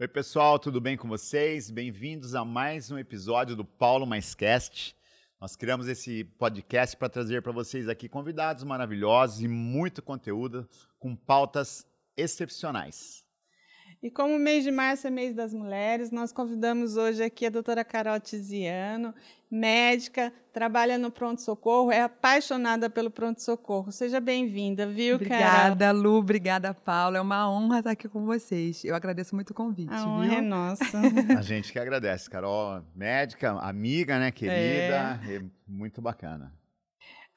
Oi, pessoal, tudo bem com vocês? Bem-vindos a mais um episódio do Paulo Mais Cast. Nós criamos esse podcast para trazer para vocês aqui convidados maravilhosos e muito conteúdo com pautas excepcionais. E como o mês de março é mês das mulheres, nós convidamos hoje aqui a doutora Carol Tiziano, médica, trabalha no pronto-socorro, é apaixonada pelo pronto-socorro. Seja bem-vinda, viu, obrigada, Carol? Obrigada, Lu, obrigada, Paula. É uma honra estar aqui com vocês. Eu agradeço muito o convite, a honra viu? é nossa. a gente que agradece, Carol, médica, amiga, né, querida, é. muito bacana.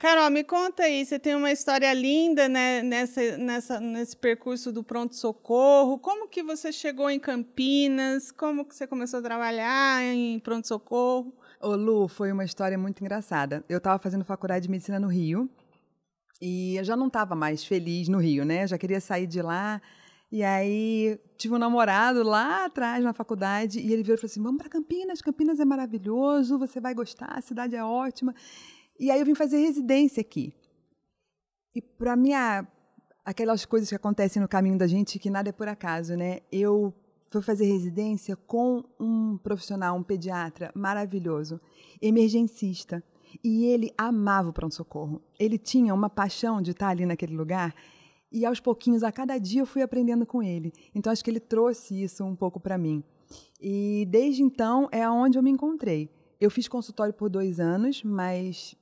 Carol, me conta aí, você tem uma história linda né, nessa, nessa, nesse percurso do pronto-socorro. Como que você chegou em Campinas? Como que você começou a trabalhar em pronto-socorro? Ô Lu, foi uma história muito engraçada. Eu estava fazendo faculdade de medicina no Rio e eu já não estava mais feliz no Rio, né? Eu já queria sair de lá. E aí tive um namorado lá atrás na faculdade e ele virou e falou assim: "Vamos para Campinas, Campinas é maravilhoso, você vai gostar, a cidade é ótima". E aí eu vim fazer residência aqui. E para mim, aquelas coisas que acontecem no caminho da gente, que nada é por acaso, né? Eu fui fazer residência com um profissional, um pediatra maravilhoso, emergencista. E ele amava o pronto-socorro. Ele tinha uma paixão de estar ali naquele lugar. E aos pouquinhos, a cada dia, eu fui aprendendo com ele. Então, acho que ele trouxe isso um pouco para mim. E desde então é onde eu me encontrei. Eu fiz consultório por dois anos, mas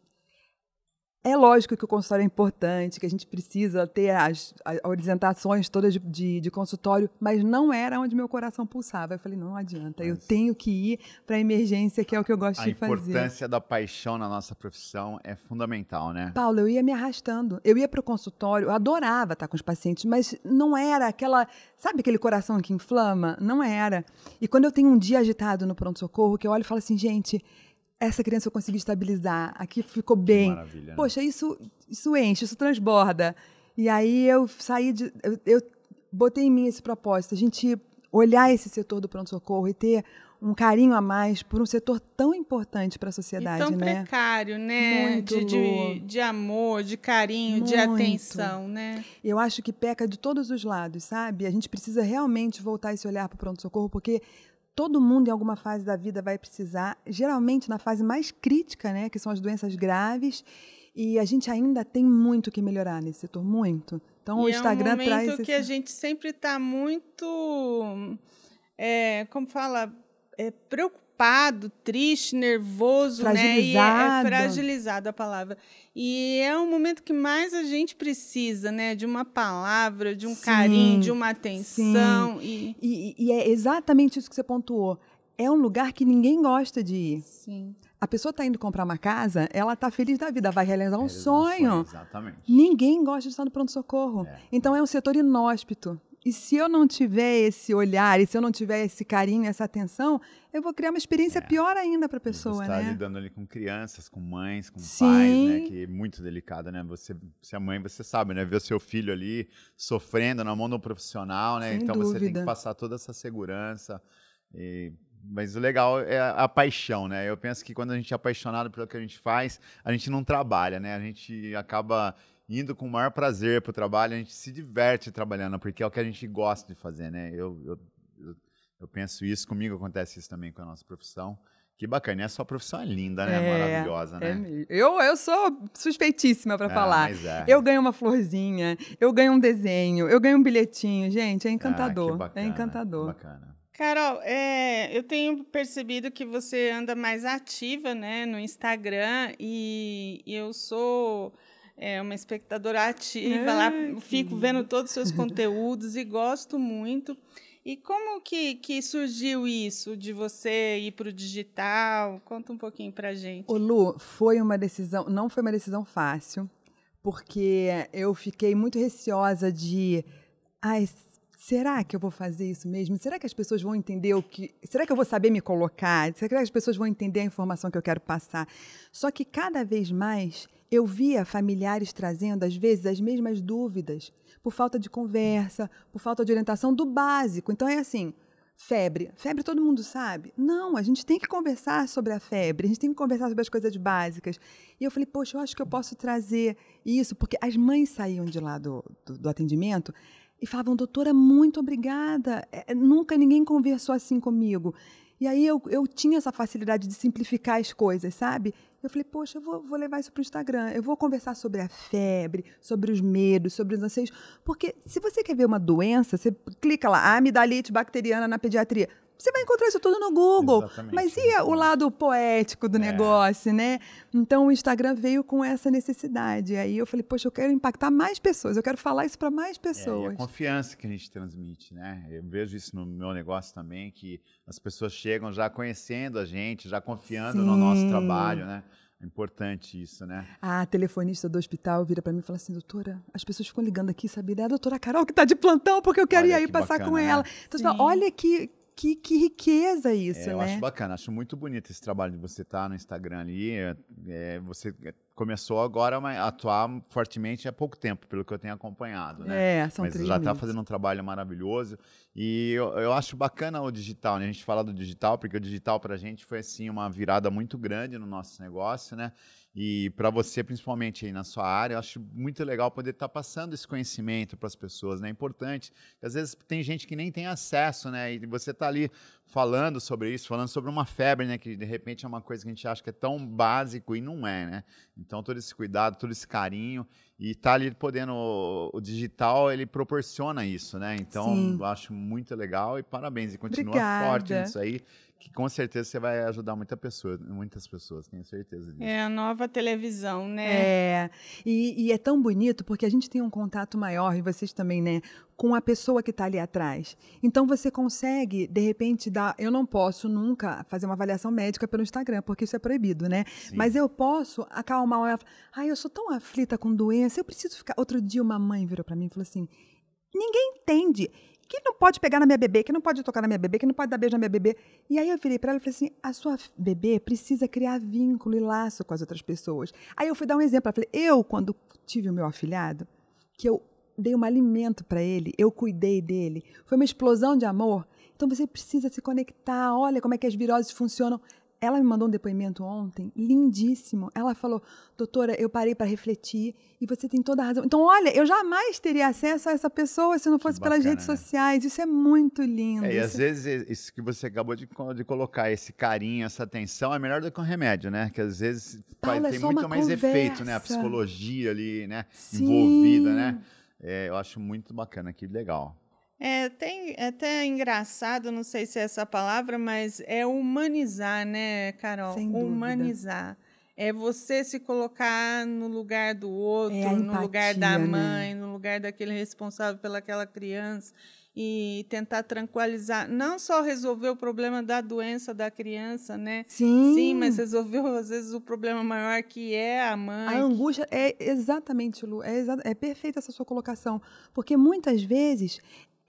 é lógico que o consultório é importante, que a gente precisa ter as, as orientações todas de, de, de, consultório, mas não era onde meu coração pulsava. Eu falei, não adianta, eu tenho que ir para a emergência, que é o que eu gosto de fazer. A importância da paixão na nossa profissão é fundamental, né? Paulo, eu ia me arrastando. Eu ia para o consultório, eu adorava estar com os pacientes, mas não era aquela, sabe aquele coração que inflama? Não era. E quando eu tenho um dia agitado no pronto-socorro, que eu olho e falo assim, gente essa criança eu consegui estabilizar, aqui ficou bem. Maravilha, né? Poxa, isso, isso enche, isso transborda. E aí eu saí de. Eu, eu botei em mim esse propósito, a gente olhar esse setor do pronto-socorro e ter um carinho a mais por um setor tão importante para a sociedade, e tão né? precário, né? Muito, de, de, de, amor, de carinho, Muito. de atenção, né? Eu acho que peca de todos os lados, sabe? A gente precisa realmente voltar esse olhar para o pronto-socorro, porque todo mundo em alguma fase da vida vai precisar, geralmente na fase mais crítica, né, que são as doenças graves, e a gente ainda tem muito que melhorar nesse setor, muito. Então e o Instagram é um momento traz que esse... a gente sempre está muito, é, como fala, é, preocupado, triste, nervoso, fragilizado. né? E é, é fragilizado a palavra. E é um momento que mais a gente precisa, né? De uma palavra, de um sim, carinho, de uma atenção. E... E, e é exatamente isso que você pontuou. É um lugar que ninguém gosta de ir. Sim. A pessoa está indo comprar uma casa, ela está feliz da vida, vai realizar um Realizar sonho. Um sonho. Exatamente. Ninguém gosta de estar no pronto-socorro. É. Então é um setor inóspito. E se eu não tiver esse olhar, e se eu não tiver esse carinho, essa atenção, eu vou criar uma experiência É. pior ainda para a pessoa, você está né? lidando ali com crianças, com mães, com Sim. pais, né? Que é muito delicado, né? Você, você é mãe, você sabe, né? Ver o seu filho ali sofrendo na mão do profissional, né? Sem então você tem que dúvida. passar toda essa segurança. E- Mas o legal é a paixão, né? Eu penso que quando a gente é apaixonado pelo que a gente faz, a gente não trabalha, né? A gente acaba indo com o maior prazer pro trabalho, a gente se diverte trabalhando, porque é o que a gente gosta de fazer, né? Eu, eu, eu, eu penso isso, comigo acontece isso também com a nossa profissão. Que bacana, e a sua profissão é linda, né? É, Maravilhosa, É né? mesmo. eu, eu sou suspeitíssima para É, falar. mas é. Eu ganho uma florzinha, eu ganho um desenho, eu ganho um bilhetinho. Gente, é Ah, encantador. que bacana, é encantador. Bacana. Carol, é, eu tenho percebido que você anda mais ativa né, no Instagram e eu sou é, uma espectadora ativa lá, Ai, fico vendo todos os seus conteúdos e gosto muito. E como que, que surgiu isso de você ir para o digital? Conta um pouquinho para gente. Ô Lu, foi uma decisão, não foi uma decisão fácil, porque eu fiquei muito receosa de, ai, será que eu vou fazer isso mesmo? Será que as pessoas vão entender o que, será que eu vou saber me colocar? Será que as pessoas vão entender a informação que eu quero passar? Só que cada vez mais eu via familiares trazendo às vezes as mesmas dúvidas, por falta de conversa, por falta de orientação do básico. Então é assim, Febre. Febre todo mundo sabe? Não, a gente tem que conversar sobre a febre, a gente tem que conversar sobre as coisas básicas. E eu falei, poxa, eu acho que eu posso trazer isso, porque as mães saíam de lá do, do, do atendimento e falavam, doutora, muito obrigada. É, nunca ninguém conversou assim comigo. E aí eu, eu tinha essa facilidade de simplificar as coisas, sabe? Eu falei, poxa, eu vou, vou levar isso para o Instagram. Eu vou conversar sobre a febre, sobre os medos, sobre os anseios. Porque se você quer ver uma doença, você clica lá, amidalite bacteriana na pediatria. Você vai encontrar isso tudo no Google. Exatamente, Mas e o lado poético do é. negócio, né? Então o Instagram veio com essa necessidade. Aí eu falei, poxa, eu quero impactar mais pessoas, eu quero falar isso para mais pessoas. É, e a confiança que a gente transmite, né? Eu vejo isso no meu negócio também, que as pessoas chegam já conhecendo a gente, já confiando Sim. no nosso trabalho, né? É importante isso, né? A telefonista do hospital vira para mim e fala assim, doutora, as pessoas ficam ligando aqui, sabe? É a doutora Carol que está de plantão porque eu quero olha ir aí passar bacana, com né? ela. Então, você fala, olha que, que, que riqueza isso, é, eu né? Eu acho bacana, acho muito bonito esse trabalho de você estar tá no Instagram ali. É, é você começou agora a atuar fortemente há pouco tempo, pelo que eu tenho acompanhado, né? É, são Mas já está fazendo um trabalho maravilhoso. E eu, eu, acho bacana o digital, né? A gente fala do digital, porque o digital para a gente foi, assim, uma virada muito grande no nosso negócio, né? E para você, principalmente aí na sua área, eu acho muito legal poder estar tá passando esse conhecimento para as pessoas, né? É importante. Às vezes tem gente que nem tem acesso, né? E você está ali falando sobre isso, falando sobre uma febre, né? Que de repente é uma coisa que a gente acha que é tão básico e não é, né? Então todo esse cuidado, todo esse carinho e tá ali podendo o, o digital ele proporciona isso, né? Então Sim. eu acho muito legal e parabéns e continua Obrigada. forte nisso aí que com certeza você vai ajudar muita pessoa, muitas pessoas, tenho certeza disso. É a nova televisão, né? É, e, e, é tão bonito porque a gente tem um contato maior, e vocês também, né, com a pessoa que está ali atrás. Então você consegue, de repente, dar. Eu não posso nunca fazer uma avaliação médica pelo Instagram, porque isso é proibido, né? Sim. Mas eu posso acalmar ela. Ai, eu sou tão aflita com doença, eu preciso ficar. Outro dia, uma mãe virou para mim e falou assim: ninguém entende que não pode pegar na minha bebê, que não pode tocar na minha bebê, que não pode dar beijo na minha bebê. E aí eu virei para ela e falei assim: a sua bebê precisa criar vínculo e laço com as outras pessoas. Aí eu fui dar um exemplo. Eu falei: eu, quando tive o meu afilhado, que eu dei um alimento para ele, eu cuidei dele, foi uma explosão de amor. Então você precisa se conectar. Olha como é que as viroses funcionam. Ela me mandou um depoimento ontem, lindíssimo. Ela falou: Doutora, eu parei para refletir e você tem toda a razão. Então, olha, eu jamais teria acesso a essa pessoa se não fosse bacana, pelas redes né? sociais. Isso é muito lindo. É, e às vezes, isso que você acabou de, de, colocar, esse carinho, essa atenção, é melhor do que um remédio, né? Que às vezes Paulo, vai, é tem muito mais conversa. efeito, né? A psicologia ali, né? Sim. Envolvida, né? É, eu acho muito bacana, que legal. É, tem, é até engraçado, não sei se é essa palavra, mas é humanizar, né, Carol? Sem humanizar. É você se colocar no lugar do outro, é empatia, no lugar da né? mãe, né? no lugar daquele responsável pelaquela criança e tentar tranquilizar, não só resolver o problema da doença da criança, né? Sim. Sim, mas resolveu às vezes o problema maior que é a mãe. A angústia é exatamente, Lu, é, exa é perfeita essa sua colocação, porque muitas vezes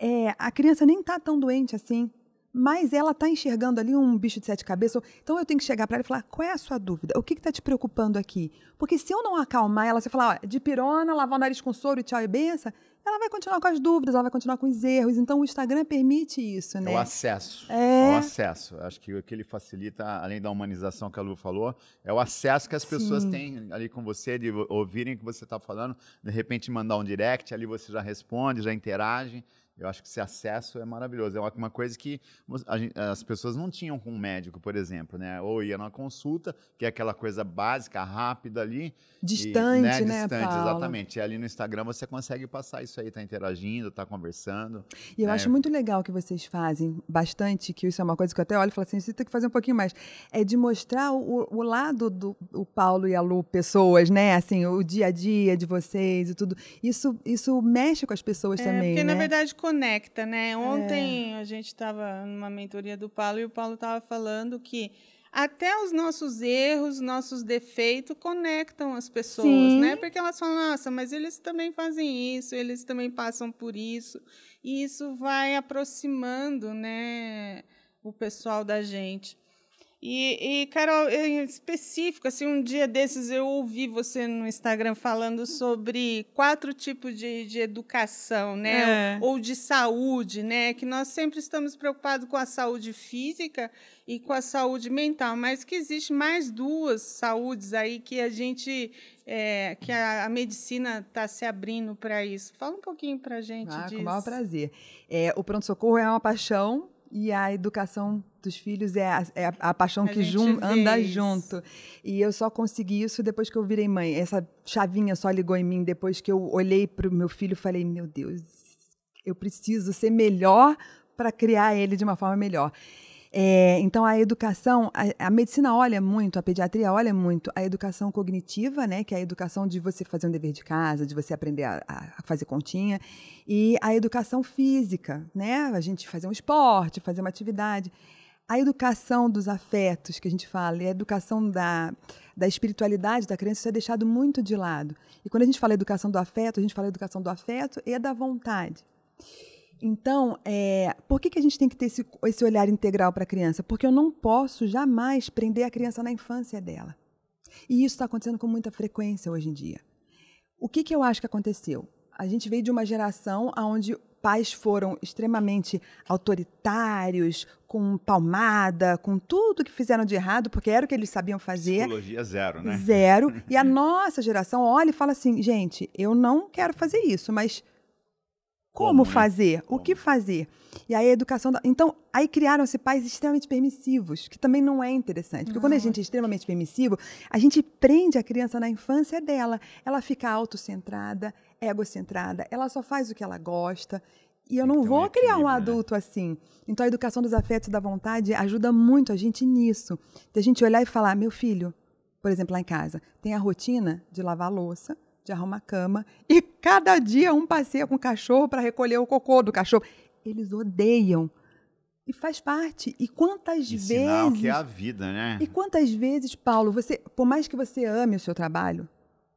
é, a criança nem está tão doente assim, mas ela está enxergando ali um bicho de sete cabeças. Então eu tenho que chegar para ela e falar: qual é a sua dúvida? O que está te preocupando aqui? Porque se eu não acalmar ela, você falar, ó, de pirona, lavar o nariz com soro e tchau e benção, ela vai continuar com as dúvidas, ela vai continuar com os erros. Então o Instagram permite isso, né? É o acesso. É, é o acesso. Acho que o que ele facilita, além da humanização que a Lu falou, é o acesso que as pessoas Sim. têm ali com você, de ouvirem o que você está falando, de repente mandar um direct, ali você já responde, já interage. Eu acho que esse acesso é maravilhoso. É uma coisa que gente, as pessoas não tinham com um médico, por exemplo, né? Ou ia numa consulta, que é aquela coisa básica, rápida ali. Distante, e, né? né Distante, Paulo? exatamente. E ali no Instagram você consegue passar isso aí, tá interagindo, tá conversando. E eu né? acho muito legal que vocês fazem bastante, que isso é uma coisa que eu até olho e falo assim, você tem que fazer um pouquinho mais. É de mostrar o, o lado do o Paulo e a Lu, pessoas, né? Assim, o dia a dia de vocês e tudo. Isso, isso mexe com as pessoas é, também. Porque, né? na verdade, conecta, né? Ontem é. a gente estava numa mentoria do Paulo e o Paulo estava falando que até os nossos erros, nossos defeitos conectam as pessoas, Sim. né? Porque elas falam, nossa, mas eles também fazem isso, eles também passam por isso. E isso vai aproximando, né, o pessoal da gente. E, e, Carol, em específico, assim, um dia desses eu ouvi você no Instagram falando sobre quatro tipos de, de educação, né? É. Ou, ou de saúde, né? Que nós sempre estamos preocupados com a saúde física e com a saúde mental, mas que existe mais duas saúdes aí que a gente é, que a, a medicina está se abrindo para isso. Fala um pouquinho para gente ah, disso. Com o maior prazer. É, o pronto-socorro é uma paixão e a educação dos filhos é a, é a paixão a que jun, anda junto. E eu só consegui isso depois que eu virei mãe. Essa chavinha só ligou em mim depois que eu olhei para o meu filho e falei: meu Deus, eu preciso ser melhor para criar ele de uma forma melhor. É, então, a educação, a, a, medicina olha muito, a pediatria olha muito a educação cognitiva, né, que é a educação de você fazer um dever de casa, de você aprender a, a fazer continha, e a educação física, né, a gente fazer um esporte, fazer uma atividade. A educação dos afetos, que a gente fala, e a educação da, da espiritualidade da criança, isso é deixado muito de lado. E quando a gente fala educação do afeto, a gente fala educação do afeto e da vontade. Então, é, por que, que a gente tem que ter esse, esse olhar integral para a criança? Porque eu não posso jamais prender a criança na infância dela. E isso está acontecendo com muita frequência hoje em dia. O que, que eu acho que aconteceu? A gente veio de uma geração onde pais foram extremamente autoritários, com palmada, com tudo que fizeram de errado, porque era o que eles sabiam fazer. Psicologia zero, né? Zero. E a nossa geração olha e fala assim: gente, eu não quero fazer isso, mas como, Como né? fazer? Né? O que fazer? E aí a educação. Da... Então, aí criaram-se pais extremamente permissivos, que também não é interessante. Porque não. quando a gente é extremamente permissivo, a gente prende a criança na infância dela. Ela fica autocentrada, egocentrada, ela só faz o que ela gosta. E eu não vou criar um né? adulto né? assim. Então, a educação dos afetos e da vontade ajuda muito a gente nisso. De a gente olhar e falar: meu filho, por exemplo, lá em casa, tem a rotina de lavar a louça, de arrumar cama e cada dia um passeia com o cachorro para recolher o cocô do cachorro. Eles odeiam. E faz parte. E quantas Ensinar vezes. que é a vida, né? E quantas vezes, Paulo, você, por mais que você ame o seu trabalho,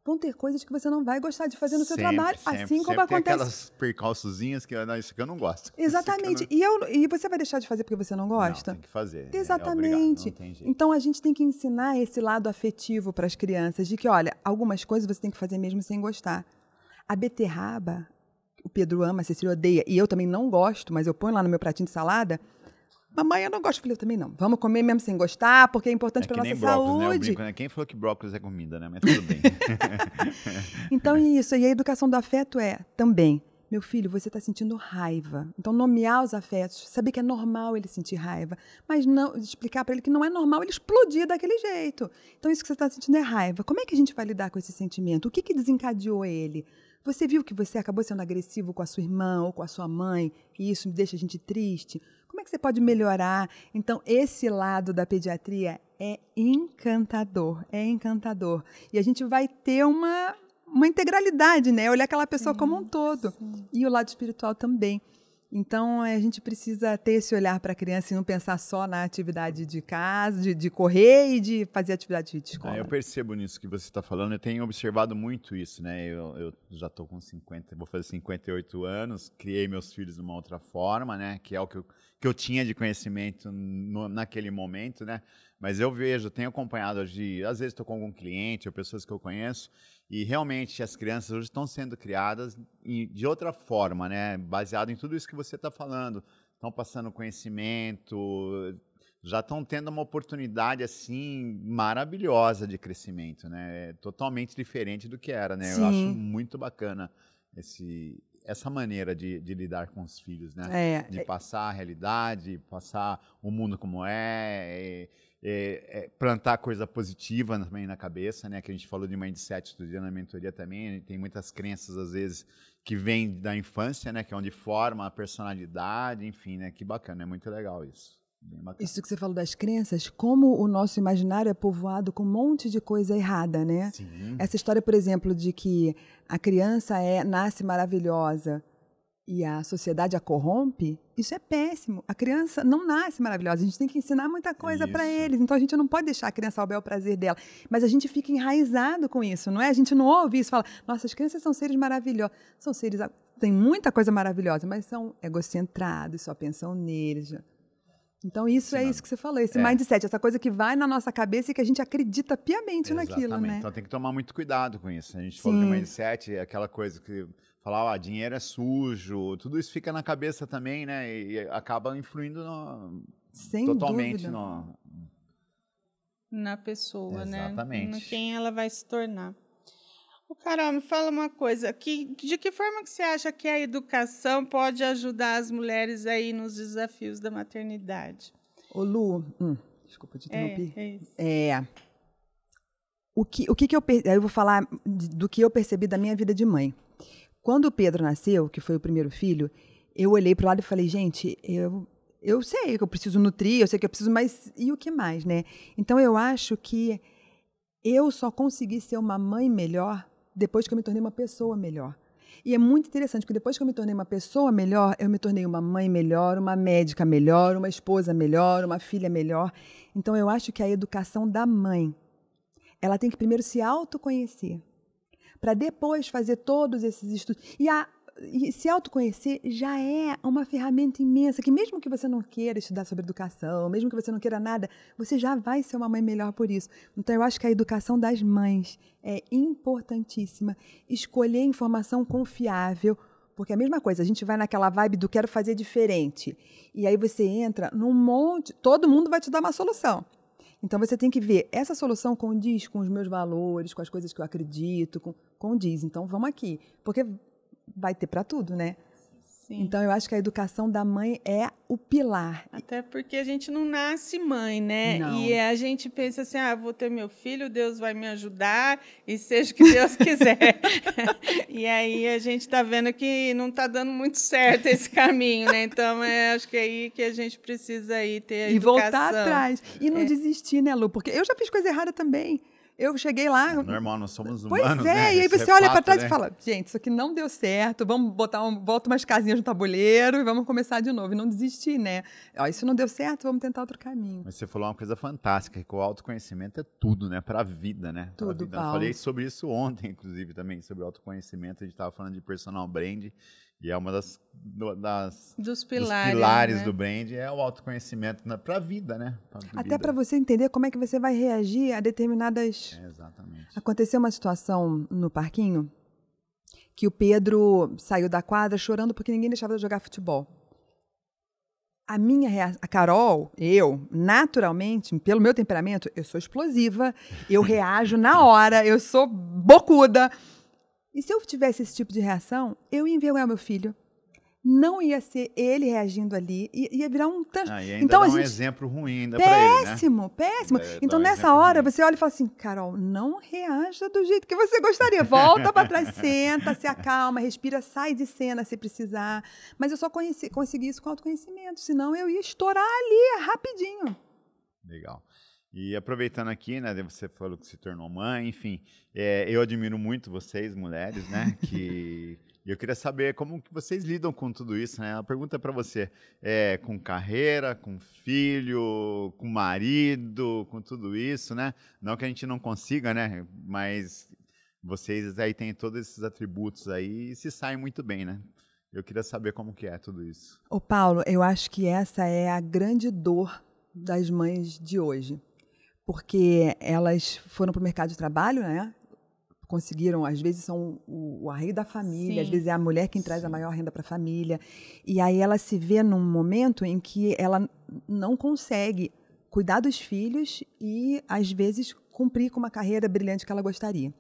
vão ter coisas que você não vai gostar de fazer no seu sempre, trabalho, sempre, assim como sempre acontece. Tem aquelas percalçozinhas que não, isso que eu não gosto. Exatamente. Não... E, eu, e você vai deixar de fazer porque você não gosta? Não, tem que fazer. É Exatamente. É então a gente tem que ensinar esse lado afetivo para as crianças, de que, olha, algumas coisas você tem que fazer mesmo sem gostar. A beterraba, o Pedro ama, a Cecília odeia, e eu também não gosto, mas eu ponho lá no meu pratinho de salada. Mamãe, eu não gosto. Eu falei, eu também não. Vamos comer mesmo sem gostar, porque é importante é para nossa saúde. Né? Brinco, né? Quem falou que brócolis é comida, né? Mas tudo bem. então, isso. E a educação do afeto é também. Meu filho, você está sentindo raiva. Então, nomear os afetos, saber que é normal ele sentir raiva, mas não explicar para ele que não é normal ele explodir daquele jeito. Então, isso que você está sentindo é raiva. Como é que a gente vai lidar com esse sentimento? O que, que desencadeou ele? Você viu que você acabou sendo agressivo com a sua irmã ou com a sua mãe e isso deixa a gente triste? Como é que você pode melhorar? Então, esse lado da pediatria é encantador, é encantador. E a gente vai ter uma, uma integralidade, né? Olhar aquela pessoa sim, como um todo. Sim. E o lado espiritual também. Então, a gente precisa ter esse olhar para a criança e não pensar só na atividade de casa, de, de correr e de fazer atividade de escola. É, eu percebo nisso que você está falando, eu tenho observado muito isso, né? Eu, eu já estou com 50, vou fazer 58 anos, criei meus filhos de uma outra forma, né? Que é o que eu, que eu tinha de conhecimento no, naquele momento, né? Mas eu vejo, tenho acompanhado de, às vezes estou com algum cliente ou pessoas que eu conheço, e realmente as crianças hoje estão sendo criadas de outra forma, né? Baseado em tudo isso que você está falando. Estão passando conhecimento, já estão tendo uma oportunidade assim maravilhosa de crescimento, né? É totalmente diferente do que era, né? Sim. Eu acho muito bacana esse, essa maneira de, de, lidar com os filhos, né? É, de é passar a realidade, passar o mundo como é, é, é, plantar coisa positiva também na cabeça, né? Que a gente falou de mindset outro dia na mentoria também. Tem muitas crenças às vezes que vêm da infância, né? Que é onde forma a personalidade, enfim, né? Que bacana, é muito legal isso. Isso que você falou das crenças, como o nosso imaginário é povoado com um monte de coisa errada, né? Sim. Essa história, por exemplo, de que a criança é nasce maravilhosa e a sociedade a corrompe, isso é péssimo. A criança não nasce maravilhosa, a gente tem que ensinar muita coisa para eles. Então a gente não pode deixar a criança ao bel prazer dela. Mas a gente fica enraizado com isso, não é? A gente não ouve isso, fala, nossa, as crianças são seres maravilhosos. São seres. Tem muita coisa maravilhosa, mas são egocentrados, só pensam neles. Então, isso é Ensinando. isso que você falou, esse É. mindset, essa coisa que vai na nossa cabeça e que a gente acredita piamente naquilo, né? Então tem que tomar muito cuidado com isso. A gente falou de Sim. mindset, é aquela coisa que falar, ah, dinheiro é sujo, tudo isso fica na cabeça também, né? E, acaba influindo no- Sem totalmente no. na pessoa, né? Exatamente. No quem ela vai se tornar. O Carol, me fala uma coisa. Que, de que forma que você acha que a educação pode ajudar as mulheres aí nos desafios da maternidade? Ô, Lu, hum, desculpa te É, interromper. é isso. É. O que, o que, que eu. Eu vou falar do que eu percebi da minha vida de mãe. Quando o Pedro nasceu, que foi o primeiro filho, eu olhei para o lado e falei, gente, eu, eu sei que eu preciso nutrir, eu sei que eu preciso, mas e o que mais, né? Então eu acho que eu só consegui ser uma mãe melhor depois que eu me tornei uma pessoa melhor. E é muito interessante, porque depois que eu me tornei uma pessoa melhor, eu me tornei uma mãe melhor, uma médica melhor, uma esposa melhor, uma filha melhor. Então eu acho que a educação da mãe, ela tem que primeiro se autoconhecer, para depois fazer todos esses estudos. E, a, e se autoconhecer já é uma ferramenta imensa, que mesmo que você não queira estudar sobre educação, mesmo que você não queira nada, você já vai ser uma mãe melhor por isso. Então eu acho que a educação das mães é importantíssima. Escolher informação confiável, porque é a mesma coisa, a gente vai naquela vibe do quero fazer diferente. E aí você entra num monte, todo mundo vai te dar uma solução. Então você tem que ver, essa solução condiz com os meus valores, com as coisas que eu acredito, com, condiz. Então vamos aqui. Porque vai ter para tudo, né? Sim. Então eu acho que a educação da mãe é o pilar. Até porque a gente não nasce mãe, né? Não. E a gente pensa assim: ah, vou ter meu filho, Deus vai me ajudar, e seja o que Deus quiser. e aí a gente está vendo que não está dando muito certo esse caminho, né? Então é, acho que é aí que a gente precisa aí ter a E voltar educação. atrás. E não É. desistir, né, Lu? Porque eu já fiz coisa errada também. Eu cheguei lá. Normal, nós somos Pois humanos. é, né? e aí você é olha para trás né? e fala: gente, isso aqui não deu certo, vamos botar um, bota umas casinhas no tabuleiro e vamos começar de novo. E não desistir, né? Ó, isso não deu certo, vamos tentar outro caminho. Mas você falou uma coisa fantástica, que o autoconhecimento é tudo, né? Para a vida, né? Pra Tudo, vida. Eu falei sobre isso ontem, inclusive, também, sobre autoconhecimento. A gente estava falando de personal brand, e é uma das, do- das Dos dos pilares. pilares né? do brand, é o autoconhecimento para a vida, né? Pra Até para você entender como é que você vai reagir a determinadas É, exatamente. Aconteceu uma situação no parquinho que o Pedro saiu da quadra chorando porque ninguém deixava de jogar futebol. A minha rea- a Carol, eu, naturalmente, pelo meu temperamento, eu sou explosiva, eu reajo na hora, eu sou bocuda. E se eu tivesse esse tipo de reação, eu ia envergonhar meu filho. Não ia ser ele reagindo ali, ia, virar um trans... Ah, Então, dá a um gente- exemplo ruim ainda para ele, né? Péssimo, péssimo. Então, dá um nessa hora, ruim. você olha e fala assim: Carol, não reaja do jeito que você gostaria. Volta para trás, senta, se acalma, respira, sai de cena se precisar. Mas eu só conheci, consegui isso com autoconhecimento, senão eu ia estourar ali rapidinho. Legal. E aproveitando aqui, né, você falou que se tornou mãe, enfim, é, eu admiro muito vocês, mulheres, né, que e eu queria saber como que vocês lidam com tudo isso, né? A pergunta para você é com carreira, com filho, com marido, com tudo isso, né? Não que a gente não consiga, né? Mas vocês aí têm todos esses atributos aí e se saem muito bem, né? Eu queria saber como que é tudo isso. Ô, Paulo, eu acho que essa é a grande dor das mães de hoje. Porque elas foram para o mercado de trabalho, né? Conseguiram, às vezes, são o, o arreio da família, às Sim. vezes é a mulher quem traz a Sim. maior renda para a família. E aí ela se vê num momento em que ela não consegue cuidar dos filhos e, às vezes, cumprir com uma carreira brilhante que ela gostaria.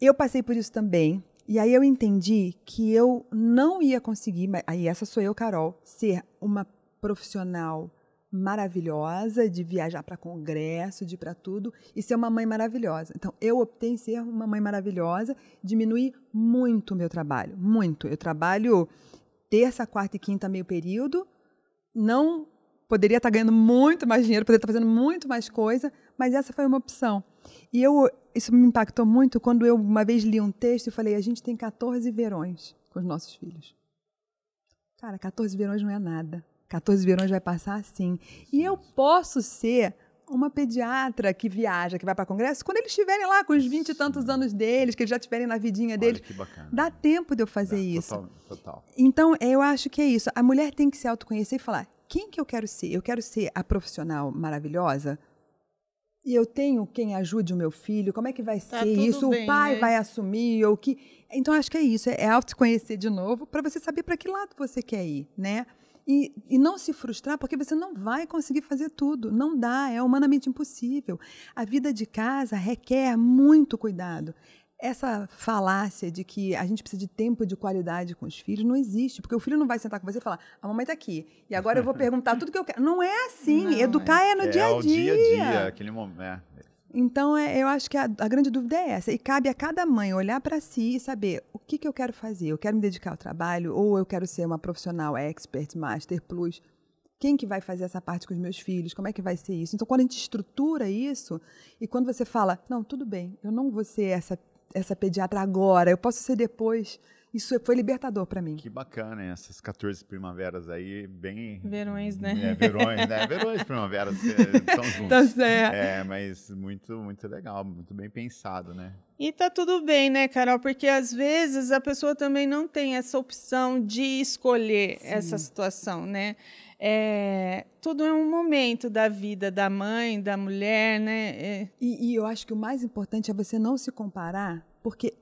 Eu passei por isso também. E aí eu entendi que eu não ia conseguir, aí essa sou eu, Carol, ser uma profissional maravilhosa, de viajar para congresso, de ir para tudo e ser uma mãe maravilhosa. Então eu optei em ser uma mãe maravilhosa, diminuir muito o meu trabalho, muito. Eu trabalho terça, quarta e quinta meio período, não poderia estar ganhando muito mais dinheiro, poderia estar fazendo muito mais coisa, mas essa foi uma opção. E eu, isso me impactou muito quando eu uma vez li um texto e falei: a gente tem 14 verões com os nossos filhos. Cara, 14 verões não é nada. 14 verões vai passar assim. E eu posso ser uma pediatra que viaja, que vai para congresso, quando eles estiverem lá com os 20 e tantos anos deles, que eles já estiverem na vidinha deles. Olha que bacana. Dá tempo de eu fazer Dá, isso. Total, total. Então, eu acho que é isso. A mulher tem que se autoconhecer e falar: quem que eu quero ser? Eu quero ser a profissional maravilhosa? E eu tenho quem ajude o meu filho? Como é que vai Tá ser isso? bem, o pai né? vai assumir ou que Então acho que é isso, é autoconhecer de novo para você saber para que lado você quer ir, né? E, e não se frustrar, porque você não vai conseguir fazer tudo. Não dá, é humanamente impossível. A vida de casa requer muito cuidado. Essa falácia de que a gente precisa de tempo de qualidade com os filhos não existe, porque o filho não vai sentar com você e falar: a mamãe está aqui, e agora eu vou perguntar tudo que eu quero. Não é assim. Não, Educar é, no é dia a o dia. dia a dia, aquele momento. Então, é, eu acho que a, a grande dúvida é essa. E cabe a cada mãe olhar para si e saber o que, que eu quero fazer. Eu quero me dedicar ao trabalho ou eu quero ser uma profissional expert, master, plus. Quem que vai fazer essa parte com os meus filhos? Como é que vai ser isso? Então, quando a gente estrutura isso e quando você fala, não, tudo bem, eu não vou ser essa, essa pediatra agora, eu posso ser depois. Isso foi libertador para mim. Que bacana, hein? essas 14 primaveras aí, bem. Verões, né? É, verões, né? Verões, primaveras, estão juntos. Tá certo. É, mas muito, muito legal, muito bem pensado, né? E tá tudo bem, né, Carol? Porque às vezes a pessoa também não tem essa opção de escolher essa situação, né? É, tudo é um momento da vida da mãe, da mulher, né? É, E, e eu acho que o mais importante é você não se comparar, porque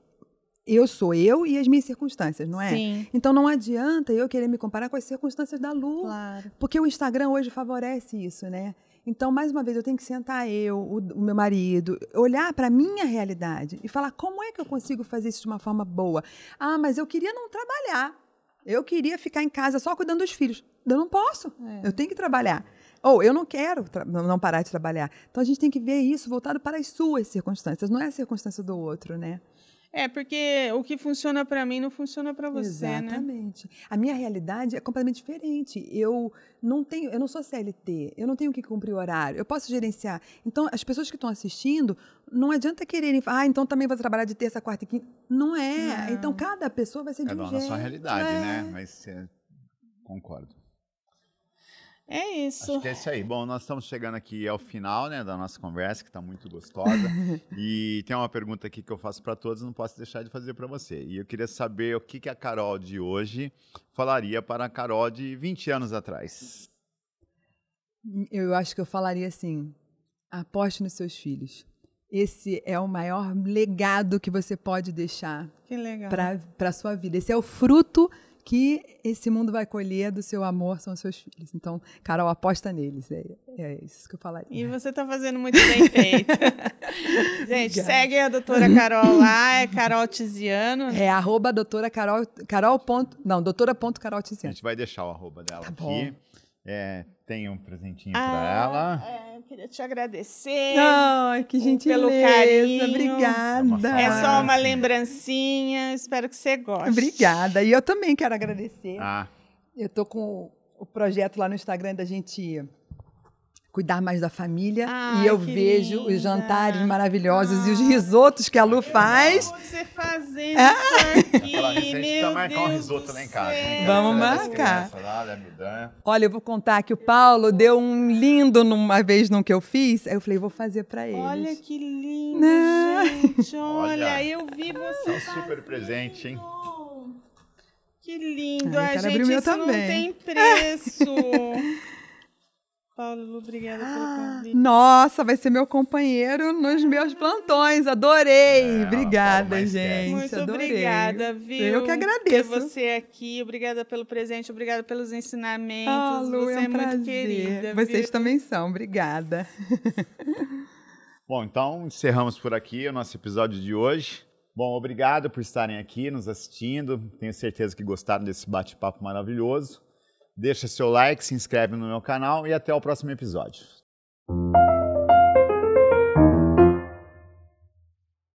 eu sou eu e as minhas circunstâncias, não é? Sim, Então não adianta eu querer me comparar com as circunstâncias da Lu. claro. Porque o Instagram hoje favorece isso, né? Então, mais uma vez, eu tenho que sentar eu, o, o meu marido, olhar para a minha realidade e falar como é que eu consigo fazer isso de uma forma boa. Ah, mas eu queria não trabalhar. Eu queria ficar em casa só cuidando dos filhos. Eu não posso. É. Eu tenho que trabalhar. Ou eu não quero não parar de trabalhar. Então, a gente tem que ver isso voltado para as suas circunstâncias, não é a circunstância do outro, né? É, porque o que funciona para mim não funciona para você, né? Exatamente. A minha realidade é completamente diferente. Eu não tenho, eu não sou CLT, eu não tenho que cumprir horário, eu posso gerenciar. Então, as pessoas que estão assistindo, não adianta quererem, ah, então também vou trabalhar de terça, quarta e quinta. Não é. Não. Então, cada pessoa vai ser de Cada um um na jeito. sua realidade, é. né? Mas é, concordo. É isso. Acho que é isso aí. Bom, nós estamos chegando aqui ao final né, da nossa conversa, que está muito gostosa. e tem uma pergunta aqui que eu faço para todos, não posso deixar de fazer para você. E eu queria saber o que, que a Carol de hoje falaria para a Carol de 20 anos atrás. Eu acho que eu falaria assim: aposte nos seus filhos. Esse é o maior legado que você pode deixar para a sua vida. Esse é o fruto que esse mundo vai colher do seu amor, são os seus filhos. Então, Carol, aposta neles. É, é isso que eu falaria. E você está fazendo muito bem feito. Gente, Obrigada. segue a doutora Carol lá, é Carol Tiziano. É arroba doutora Carol, Carol ponto, não, doutora ponto Carol A Tiziano. gente vai deixar o arroba dela Tá aqui. bom. É, tem um presentinho para Ah, ela. é, queria te agradecer. Ai, que gentileza. pelo carinho. Obrigada. É só uma lembrancinha. Espero que você goste. Obrigada. E eu também quero agradecer. Ah, Eu tô com o projeto lá no Instagram da gente cuidar mais da família Ai, e eu vejo linda. os jantares maravilhosos e os risotos que a Lu faz. Você fazendo isso aqui, a gente precisa meu marcar um risoto lá em casa. Vamos das marcar. crianças Lá, da Midan. Olha, eu vou contar que o Paulo deu um lindo numa vez num que eu fiz. Aí eu falei, vou fazer pra eles. Olha que lindo, Não. gente. Olha, Olha. eu vi você É um super presente, hein? Que lindo. Ai, quero gente, isso não tem preço. Paulo, obrigada pelo Ah, convite. Nossa, vai ser meu companheiro nos meus plantões. Adorei. É, Obrigada, gente. Muito Adorei. obrigada, viu? Eu que Ter agradeço. você aqui, obrigada pelo presente, obrigada pelos ensinamentos. Ah, Lu, você é um muito prazer. querida. Vocês viu? também são. Obrigada. Bom, então encerramos por aqui o nosso episódio de hoje. Bom, obrigado por estarem aqui nos assistindo. Tenho certeza que gostaram desse bate-papo maravilhoso. Deixa seu like, se inscreve no meu canal e até o próximo episódio.